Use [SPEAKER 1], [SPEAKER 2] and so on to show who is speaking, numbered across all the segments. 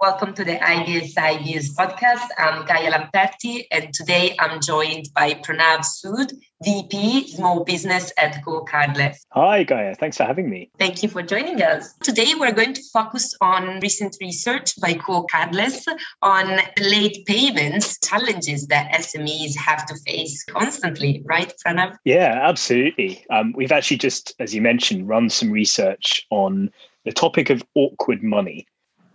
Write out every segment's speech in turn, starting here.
[SPEAKER 1] Welcome to the IBS IBS podcast. I'm Gaia Lamperti, and today I'm joined by Pranav Sood, VP Small Business at GoCardless.
[SPEAKER 2] Hi, Gaia. Thanks for having me.
[SPEAKER 1] Thank you for joining us. Today, we're going to focus on recent research by GoCardless on late payments challenges that SMEs have to face constantly, right, Pranav?
[SPEAKER 2] Yeah, absolutely. Um, we've actually just, as you mentioned, run some research on the topic of awkward money.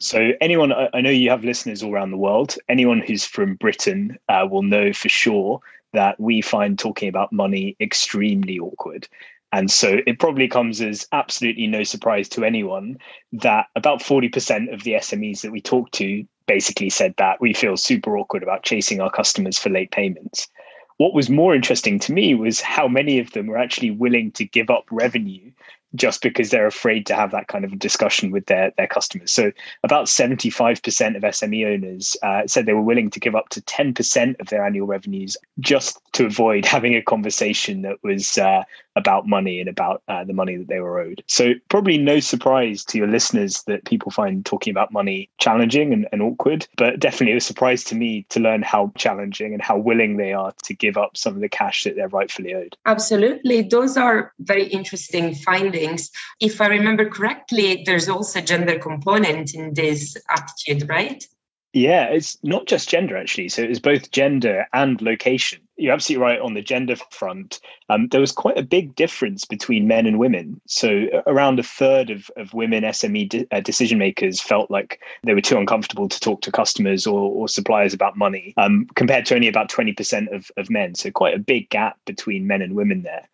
[SPEAKER 2] So, anyone, I know you have listeners all around the world. Anyone who's from Britain uh, will know for sure that we find talking about money extremely awkward. And so it probably comes as absolutely no surprise to anyone that about 40% of the SMEs that we talk to basically said that we feel super awkward about chasing our customers for late payments. What was more interesting to me was how many of them were actually willing to give up revenue just because they're afraid to have that kind of a discussion with their, their customers. So, about 75% of SME owners uh, said they were willing to give up to 10% of their annual revenues just to avoid having a conversation that was uh, about money and about uh, the money that they were owed. So, probably no surprise to your listeners that people find talking about money challenging and, and awkward, but definitely a surprise to me to learn how challenging and how willing they are to give up some of the cash that they're rightfully owed.
[SPEAKER 1] Absolutely. Those are very interesting findings If I remember correctly, there's also gender component in this attitude, right?
[SPEAKER 2] Yeah, it's not just gender actually. So it's both gender and location. You're absolutely right on the gender front. Um, there was quite a big difference between men and women. So around a third of, of women SME de- uh, decision makers felt like they were too uncomfortable to talk to customers or, or suppliers about money, um, compared to only about 20% of, of men. So quite a big gap between men and women there.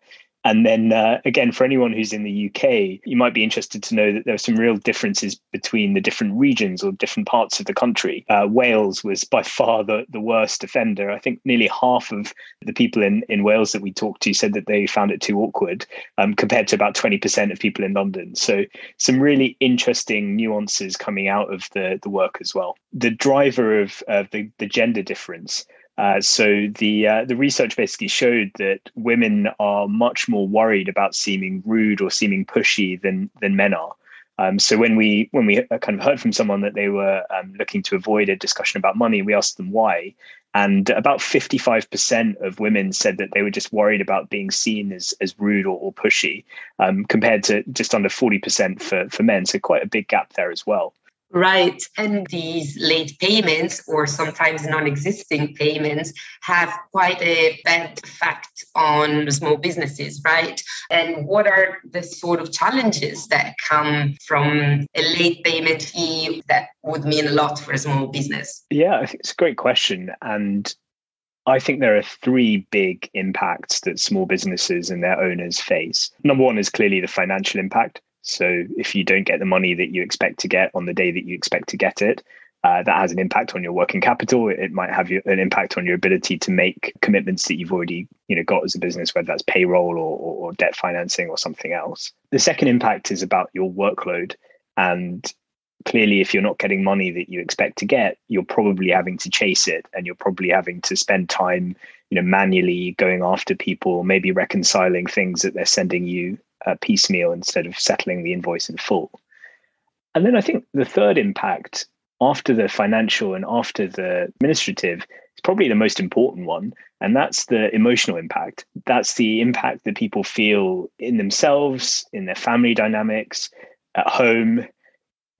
[SPEAKER 2] And then uh, again, for anyone who's in the UK, you might be interested to know that there are some real differences between the different regions or different parts of the country. Uh, Wales was by far the, the worst offender. I think nearly half of the people in, in Wales that we talked to said that they found it too awkward, um, compared to about 20% of people in London. So some really interesting nuances coming out of the, the work as well. The driver of, of the, the gender difference uh, so the uh, the research basically showed that women are much more worried about seeming rude or seeming pushy than than men are. Um, so when we when we uh, kind of heard from someone that they were um, looking to avoid a discussion about money, we asked them why, and about fifty five percent of women said that they were just worried about being seen as as rude or, or pushy, um, compared to just under forty percent for for men. So quite a big gap there as well.
[SPEAKER 1] Right. And these late payments or sometimes non existing payments have quite a bad effect on small businesses, right? And what are the sort of challenges that come from a late payment fee that would mean a lot for a small business?
[SPEAKER 2] Yeah, it's a great question. And I think there are three big impacts that small businesses and their owners face. Number one is clearly the financial impact. So if you don't get the money that you expect to get on the day that you expect to get it, uh, that has an impact on your working capital. It might have you, an impact on your ability to make commitments that you've already you know got as a business, whether that's payroll or, or, or debt financing or something else. The second impact is about your workload, and clearly, if you're not getting money that you expect to get, you're probably having to chase it, and you're probably having to spend time you know manually going after people, maybe reconciling things that they're sending you uh, piecemeal instead of settling the invoice in full. And then I think the third impact after the financial and after the administrative is probably the most important one. And that's the emotional impact. That's the impact that people feel in themselves, in their family dynamics, at home,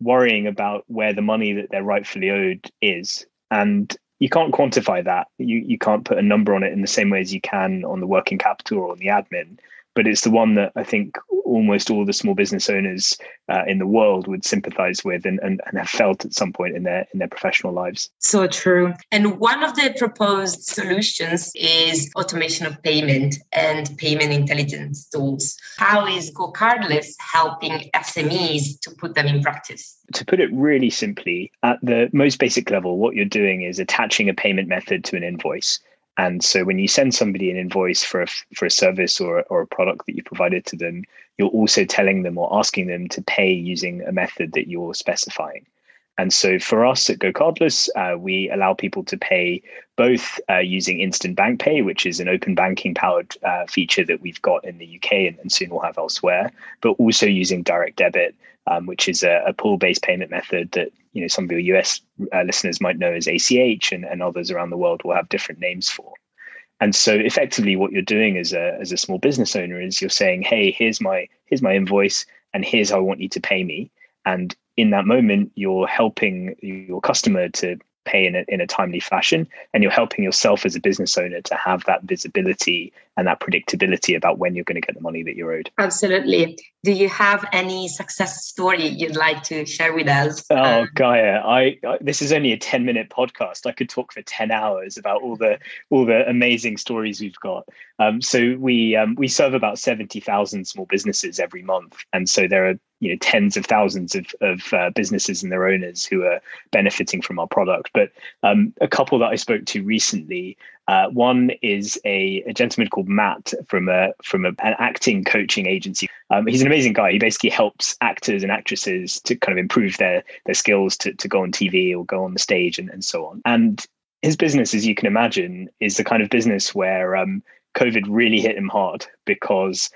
[SPEAKER 2] worrying about where the money that they're rightfully owed is. And you can't quantify that. You, you can't put a number on it in the same way as you can on the working capital or on the admin but it's the one that I think almost all the small business owners uh, in the world would sympathize with and, and, and have felt at some point in their in their professional lives.
[SPEAKER 1] So true. And one of the proposed solutions is automation of payment and payment intelligence tools. How is GoCardless helping SMEs to put them in practice?
[SPEAKER 2] To put it really simply, at the most basic level, what you're doing is attaching a payment method to an invoice. And so when you send somebody an invoice for a, for a service or, or a product that you provided to them, you're also telling them or asking them to pay using a method that you're specifying. And so for us at GoCardless, uh, we allow people to pay both uh, using instant bank pay, which is an open banking powered uh, feature that we've got in the UK and, and, soon we'll have elsewhere, but also using direct debit, um, which is a, a pull based payment method that you know some of your US uh, listeners might know as ACH, and, and others around the world will have different names for. And so effectively what you're doing as a as a small business owner is you're saying, hey, here's my here's my invoice and here's how I want you to pay me. And in that moment, you're helping your customer to pay in a, in a timely fashion and you're helping yourself as a business owner to have that visibility and that predictability about when you're going to get the money that you're owed.
[SPEAKER 1] Absolutely. Do you have any success story you'd like to share with us?
[SPEAKER 2] Oh um, gaia I, I, this is only a 10 minute podcast. I could talk for 10 hours about all the all the amazing stories we've got. Um, so we um, we serve about 70,000 small businesses every month and so there are you know tens of thousands of, of uh, businesses and their owners who are benefiting from our product but um, a couple that i spoke to recently uh, one is a, a, gentleman called Matt from a from a, an acting coaching agency. Um, he's an amazing guy. He basically helps actors and actresses to kind of improve their their skills to, to go on TV or go on the stage and, and so on. And his business, as you can imagine, is the kind of business where um, COVID really hit him hard because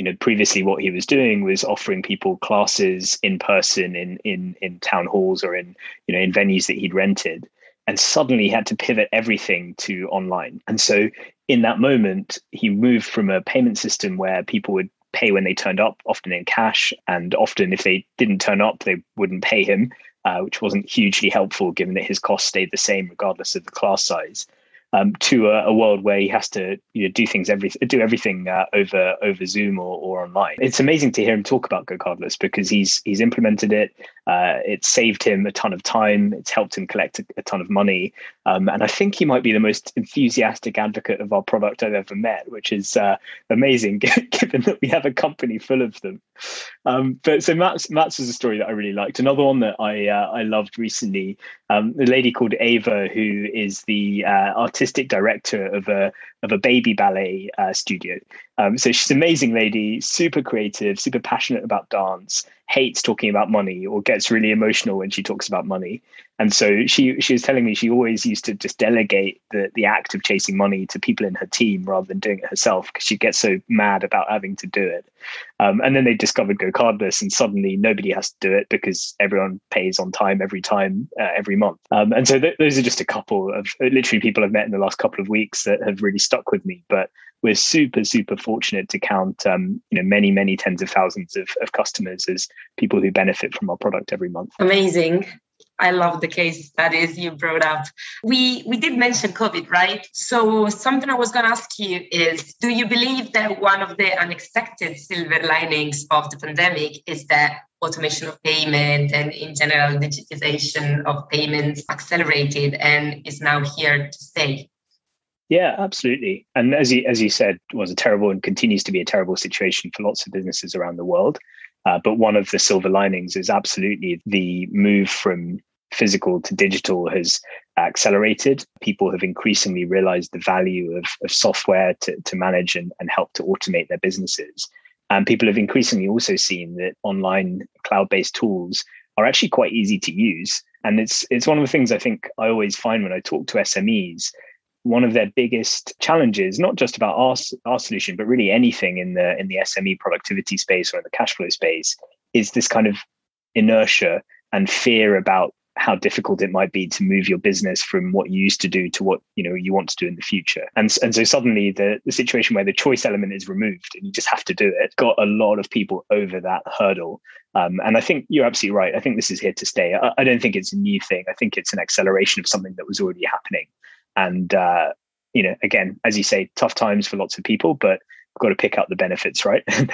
[SPEAKER 2] you know previously what he was doing was offering people classes in person in in in town halls or in you know in venues that he'd rented. And suddenly he had to pivot everything to online. And so in that moment he moved from a payment system where people would pay when they turned up often in cash and often if they didn't turn up they wouldn't pay him uh, which wasn't hugely helpful given that his costs stayed the same regardless of the class size um, to a, a, world where he has to you know, do things every do everything uh, over over Zoom or, or online. It's amazing to hear him talk about GoCardless because he's he's implemented it. Uh, it's saved him a ton of time. It's helped him collect a, a ton of money, um, and I think he might be the most enthusiastic advocate of our product I've ever met, which is uh, amazing given that we have a company full of them. Um, but so Matt's Matt's was a story that I really liked. Another one that I uh, I loved recently. Um, a lady called Ava, who is the uh, artistic director of a of a baby ballet uh, studio. Um, so she's an amazing lady, super creative, super passionate about dance, hates talking about money or gets really emotional when she talks about money. And so she she was telling me she always used to just delegate the the act of chasing money to people in her team rather than doing it herself because she gets so mad about having to do it. Um, and then they discovered GoCardless, and suddenly nobody has to do it because everyone pays on time every time uh, every month. Um, and so th- those are just a couple of literally people I've met in the last couple of weeks that have really stuck with me. But we're super super fortunate to count um, you know many many tens of thousands of, of customers as people who benefit from our product every month
[SPEAKER 1] amazing I love the case studies you brought up. We we did mention COVID, right? So something I was going to ask you is: Do you believe that one of the unexpected silver linings of the pandemic is that automation of payment and in general digitization of payments accelerated and is now here to stay?
[SPEAKER 2] Yeah, absolutely. And as you as you said, was a terrible and continues to be a terrible situation for lots of businesses around the world. Uh, but one of the silver linings is absolutely the move from physical to digital has accelerated. People have increasingly realized the value of, of software to, to manage and, and help to automate their businesses. And people have increasingly also seen that online cloud-based tools are actually quite easy to use. And it's it's one of the things I think I always find when I talk to SMEs one of their biggest challenges, not just about our, our solution, but really anything in the in the SME productivity space or in the cash flow space, is this kind of inertia and fear about how difficult it might be to move your business from what you used to do to what you know you want to do in the future and and so suddenly the the situation where the choice element is removed and you just have to do it got a lot of people over that hurdle um, and I think you're absolutely right. I think this is here to stay. I, I, don't think it's a new thing. I think it's an acceleration of something that was already happening. And uh, you know, again, as you say, tough times for lots of people, but got to pick up the benefits, right? and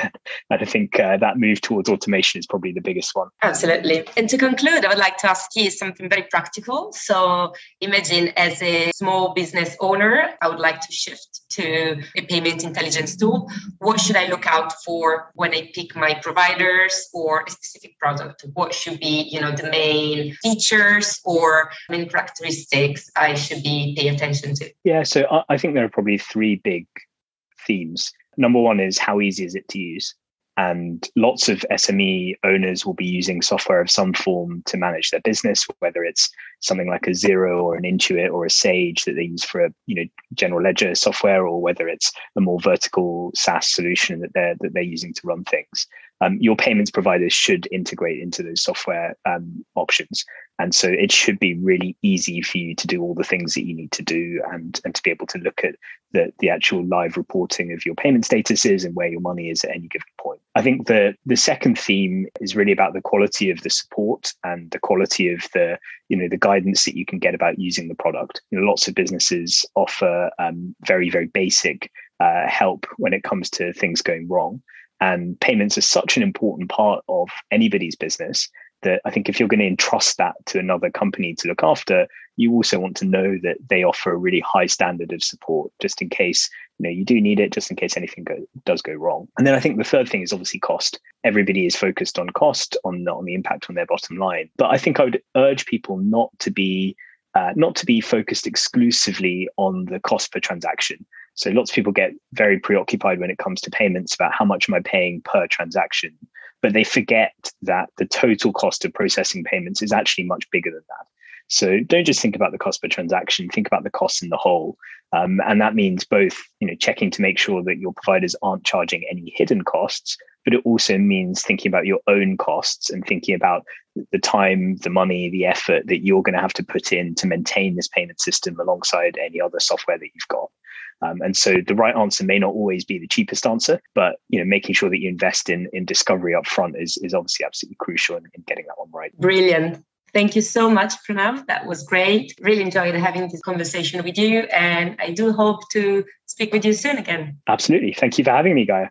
[SPEAKER 2] I think uh, that move towards automation is probably the biggest one.
[SPEAKER 1] Absolutely. And to conclude, I would like to ask you something very practical. So imagine as a small business owner, I would like to shift to a payment intelligence tool. What should I look out for when I pick my providers or a specific product? What should be, you know, the main features or main characteristics I should be pay attention to?
[SPEAKER 2] Yeah, so I think there are probably three big themes number one is how easy is it to use? And lots of SME owners will be using software of some form to manage their business, whether it's something like a Xero or an Intuit or a Sage that they use for a you know general ledger software, or whether it's a more vertical SaaS solution that they're that they're using to run things. Um, your payments providers should integrate into those software um, options. And so it should be really easy for you to do all the things that you need to do and, and to be able to look at the, the actual live reporting of your payment statuses and where your money is at any given point. I think the, the second theme is really about the quality of the support and the quality of the, you know, the guidance that you can get about using the product. You know, lots of businesses offer um, very, very basic uh, help when it comes to things going wrong. And payments are such an important part of anybody's business that I think if you're going to entrust that to another company to look after, you also want to know that they offer a really high standard of support just in case you know you do need it just in case anything go, does go wrong. And then i think the third thing is obviously cost. Everybody is focused on cost on the, on the impact on their bottom line. But i think i would urge people not to be uh, not to be focused exclusively on the cost per transaction. So lots of people get very preoccupied when it comes to payments about how much am I paying per transaction, but they forget that the total cost of processing payments is actually much bigger than that. So don't just think about the cost per transaction, think about the cost in the whole. Um, and that means both, you know, checking to make sure that your providers aren't charging any hidden costs, but it also means thinking about your own costs and thinking about the time, the money, the effort that you're going to have to put in to maintain this payment system alongside any other software that you've got. Um, and so the right answer may not always be the cheapest answer, but you know, making sure that you invest in in discovery up front is is obviously absolutely crucial in, in getting that one right.
[SPEAKER 1] Brilliant. Thank you so much, Pranav. That was great. Really enjoyed having this conversation with you. And I do hope to speak with you soon again.
[SPEAKER 2] Absolutely. Thank you for having me, Gaia.